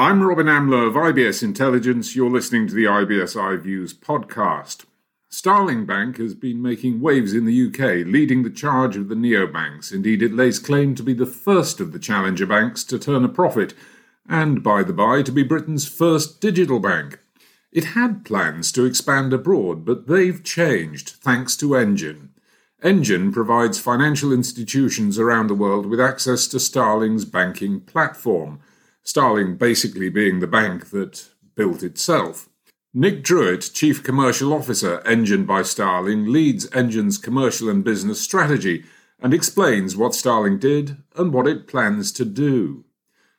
I'm Robin Amlôt of IBS Intelligence. You're listening to the IBS iViews podcast. Starling Bank has been making waves in the UK, leading the charge of the neobanks. Indeed, it lays claim to be the first of the challenger banks to turn a profit, and by the by, to be Britain's first digital bank. It had plans to expand abroad, but they've changed thanks to Engine. Engine provides financial institutions around the world with access to Starling's banking platform. Starling basically being the bank that built itself. Nick Drewett, Chief Commercial Officer, Engine by Starling, leads Engine's commercial and business strategy and explains what Starling did and what it plans to do.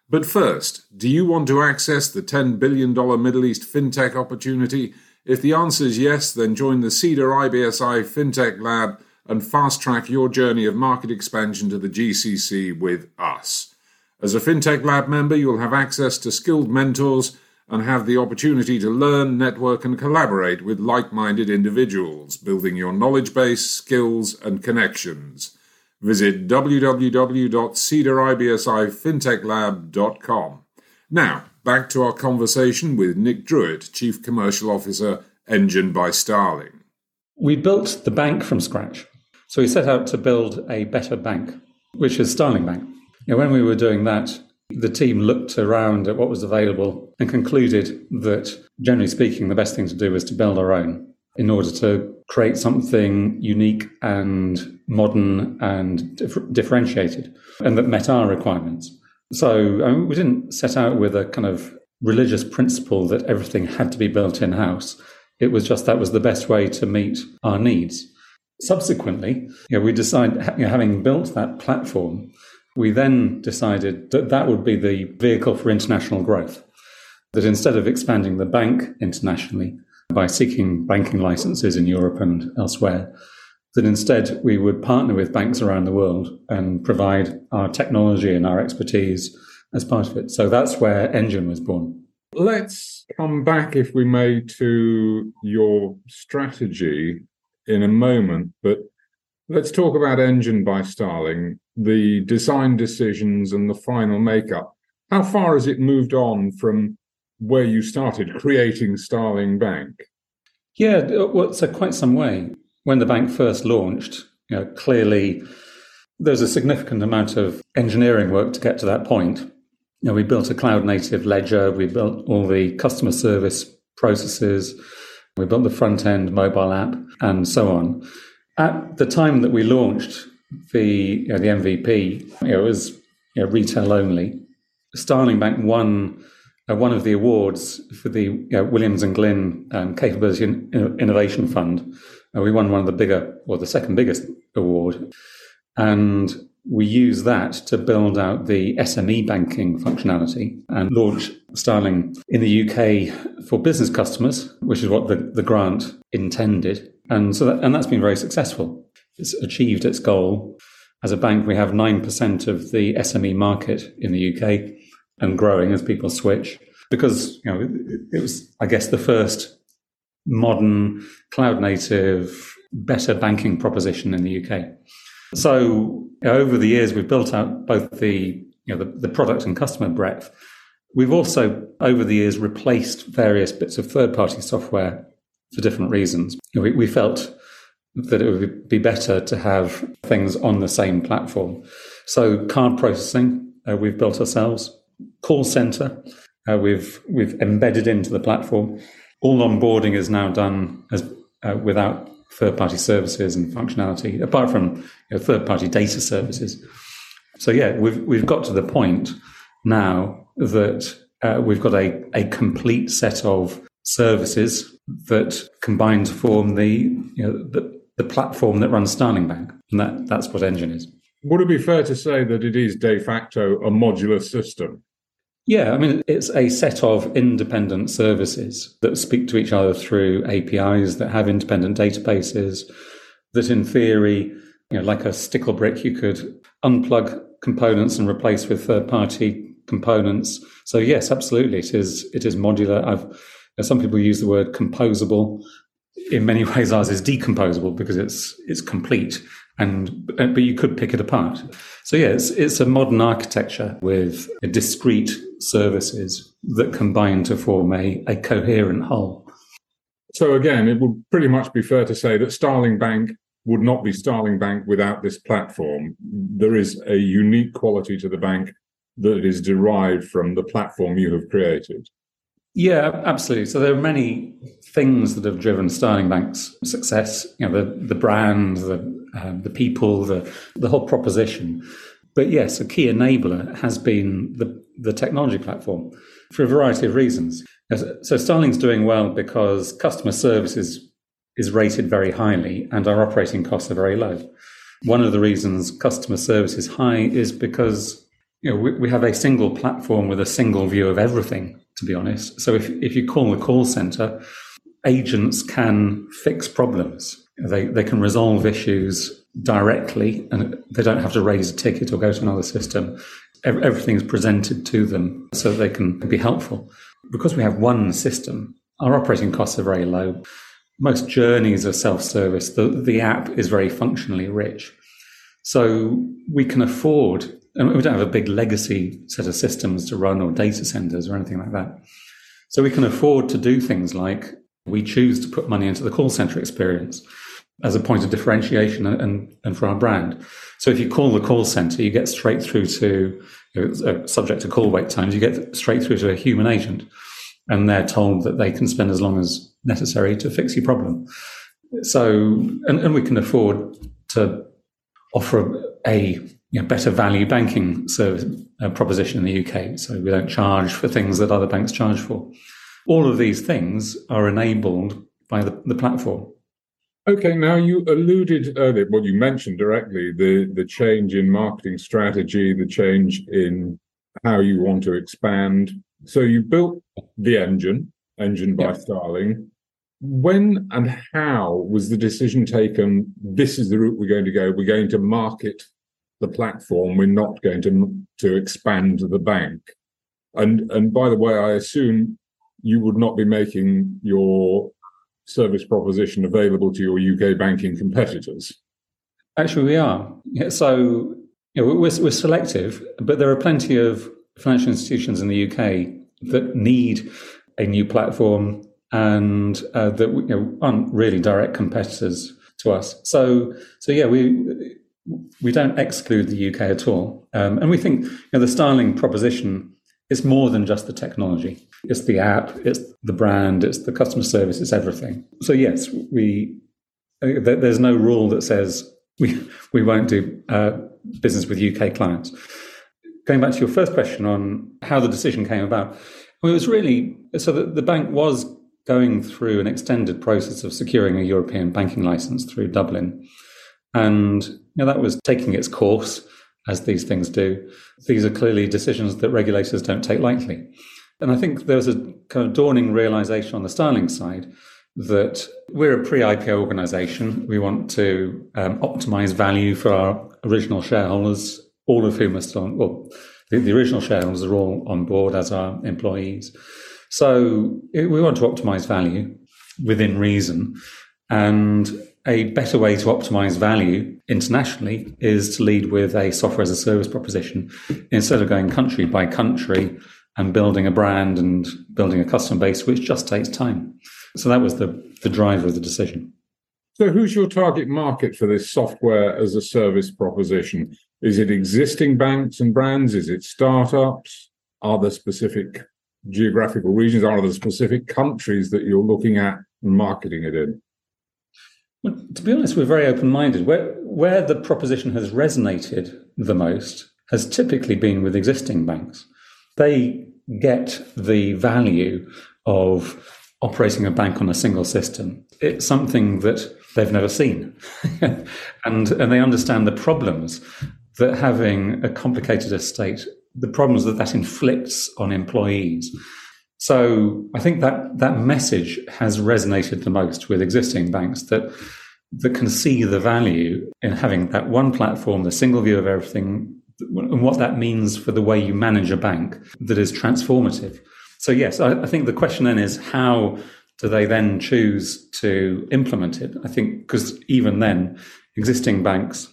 But first, do you want to access the $10 billion Middle East fintech opportunity? If the answer is yes, then join the Cedar IBSI Fintech Lab and fast track your journey of market expansion to the GCC with us. As a FinTech Lab member, you'll have access to skilled mentors and have the opportunity to learn, network, and collaborate with like minded individuals, building your knowledge base, skills, and connections. Visit www.cedaribsifintechlab.com. Now, back to our conversation with Nick Drewett, Chief Commercial Officer, Engine by Starling. We built the bank from scratch. So we set out to build a better bank, which is Starling Bank. When we were doing that, the team looked around at what was available and concluded that, generally speaking, the best thing to do was to build our own in order to create something unique and modern and dif- differentiated and that met our requirements. So I mean, we didn't set out with a kind of religious principle that everything had to be built in house. It was just that was the best way to meet our needs. Subsequently, you know, we decided, you know, having built that platform, we then decided that that would be the vehicle for international growth. That instead of expanding the bank internationally by seeking banking licenses in Europe and elsewhere, that instead we would partner with banks around the world and provide our technology and our expertise as part of it. So that's where Engine was born. Let's come back, if we may, to your strategy in a moment, but let's talk about Engine by Starling the design decisions and the final makeup. How far has it moved on from where you started creating Starling Bank? Yeah, well, so quite some way. When the bank first launched, you know, clearly there's a significant amount of engineering work to get to that point. You know, we built a cloud native ledger, we built all the customer service processes, we built the front end mobile app, and so on. At the time that we launched, the you know, the MVP. You know, it was you know, retail only. Starling Bank won uh, one of the awards for the Williams and Glyn um, Capability Innovation Fund. Uh, we won one of the bigger, or the second biggest award, and we use that to build out the SME banking functionality and launch Starling in the UK for business customers, which is what the, the grant intended. And so that, and that's been very successful it's achieved its goal. As a bank, we have 9% of the SME market in the UK and growing as people switch because, you know, it was, I guess, the first modern cloud native, better banking proposition in the UK. So over the years, we've built out both the, you know, the, the product and customer breadth. We've also, over the years, replaced various bits of third party software for different reasons. We, we felt that it would be better to have things on the same platform. So card processing, uh, we've built ourselves. Call center, uh, we've we've embedded into the platform. All onboarding is now done as uh, without third-party services and functionality, apart from you know, third-party data services. So yeah, we've we've got to the point now that uh, we've got a, a complete set of services that combine to form the you know the, the platform that runs Starling Bank. And that, that's what Engine is. Would it be fair to say that it is de facto a modular system? Yeah, I mean, it's a set of independent services that speak to each other through APIs that have independent databases that, in theory, you know, like a stickle brick, you could unplug components and replace with third party components. So yes, absolutely, it is. It is modular. I've some people use the word composable in many ways ours is decomposable because it's it's complete and uh, but you could pick it apart. So yeah, it's, it's a modern architecture with discrete services that combine to form a, a coherent whole. So again, it would pretty much be fair to say that Starling Bank would not be Starling Bank without this platform. There is a unique quality to the bank that is derived from the platform you have created. Yeah, absolutely. So there are many things that have driven Starling Bank's success. You know, the the brand, the uh, the people, the the whole proposition. But yes, a key enabler has been the the technology platform for a variety of reasons. So Starling's doing well because customer service is is rated very highly and our operating costs are very low. One of the reasons customer service is high is because you know, we, we have a single platform with a single view of everything, to be honest. So if, if you call the call center, agents can fix problems. They, they can resolve issues directly and they don't have to raise a ticket or go to another system. Everything is presented to them so they can be helpful. Because we have one system, our operating costs are very low. Most journeys are self service. The, the app is very functionally rich. So we can afford and we don't have a big legacy set of systems to run or data centers or anything like that. So we can afford to do things like we choose to put money into the call center experience as a point of differentiation and, and for our brand. So if you call the call center, you get straight through to, you know, uh, subject to call wait times, you get straight through to a human agent. And they're told that they can spend as long as necessary to fix your problem. So, and, and we can afford to offer a you know, better value banking service uh, proposition in the UK. So we don't charge for things that other banks charge for. All of these things are enabled by the, the platform. Okay, now you alluded earlier, well, you mentioned directly the, the change in marketing strategy, the change in how you want to expand. So you built the engine, engine by yep. Starling. When and how was the decision taken? This is the route we're going to go. We're going to market the platform. We're not going to to expand the bank. And and by the way, I assume you would not be making your service proposition available to your UK banking competitors. Actually, we are. So you know, we're, we're selective, but there are plenty of financial institutions in the UK that need a new platform and uh, that you know, aren't really direct competitors to us. So, so yeah, we we don't exclude the UK at all. Um, and we think you know, the Starling proposition is more than just the technology. It's the app, it's the brand, it's the customer service, it's everything. So yes, we uh, there's no rule that says we we won't do uh, business with UK clients. Going back to your first question on how the decision came about, well, it was really so that the bank was going through an extended process of securing a European banking license through Dublin. And you know, that was taking its course, as these things do. These are clearly decisions that regulators don't take lightly. And I think there was a kind of dawning realization on the Starling side that we're a pre IPO organization. We want to um, optimize value for our original shareholders, all of whom are still, on, well, the, the original shareholders are all on board as our employees. So we want to optimize value within reason. And a better way to optimize value internationally is to lead with a software as a service proposition instead of going country by country and building a brand and building a customer base, which just takes time. So that was the, the driver of the decision. So, who's your target market for this software as a service proposition? Is it existing banks and brands? Is it startups? Are there specific geographical regions? Are there specific countries that you're looking at marketing it in? Well, to be honest, we're very open minded. Where, where the proposition has resonated the most has typically been with existing banks. They get the value of operating a bank on a single system. It's something that they've never seen. and, and they understand the problems that having a complicated estate, the problems that that inflicts on employees. So I think that that message has resonated the most with existing banks that that can see the value in having that one platform, the single view of everything, and what that means for the way you manage a bank that is transformative. So yes, I, I think the question then is how do they then choose to implement it? I think because even then existing banks.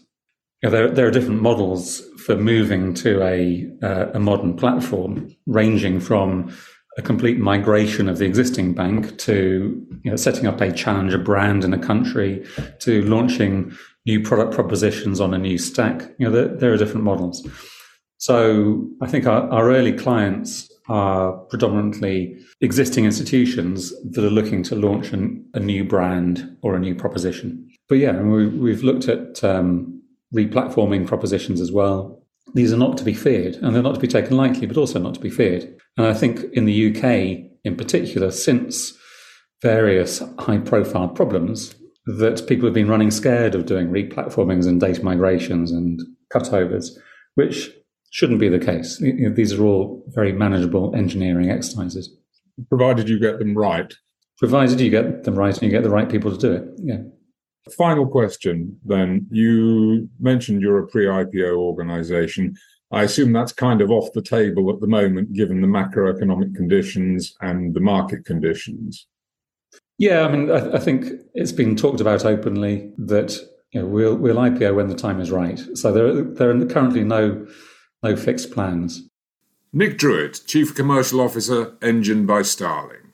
There, there are different models for moving to a, uh, a modern platform, ranging from a complete migration of the existing bank to you know, setting up a challenger brand in a country to launching new product propositions on a new stack. You know, there, there are different models. So I think our, our early clients are predominantly existing institutions that are looking to launch an, a new brand or a new proposition. But yeah, we, have looked at um, replatforming propositions as well. These are not to be feared, and they're not to be taken lightly, but also not to be feared. And I think in the UK, in particular, since various high-profile problems, that people have been running scared of doing replatformings and data migrations and cutovers, which shouldn't be the case. These are all very manageable engineering exercises. Provided you get them right. Provided you get them right and you get the right people to do it. Yeah. Final question then. You mentioned you're a pre IPO organization. I assume that's kind of off the table at the moment, given the macroeconomic conditions and the market conditions. Yeah, I mean, I, I think it's been talked about openly that you know, we'll, we'll IPO when the time is right. So there, there are currently no no fixed plans. Nick Drewett, Chief Commercial Officer, Engine by Starling.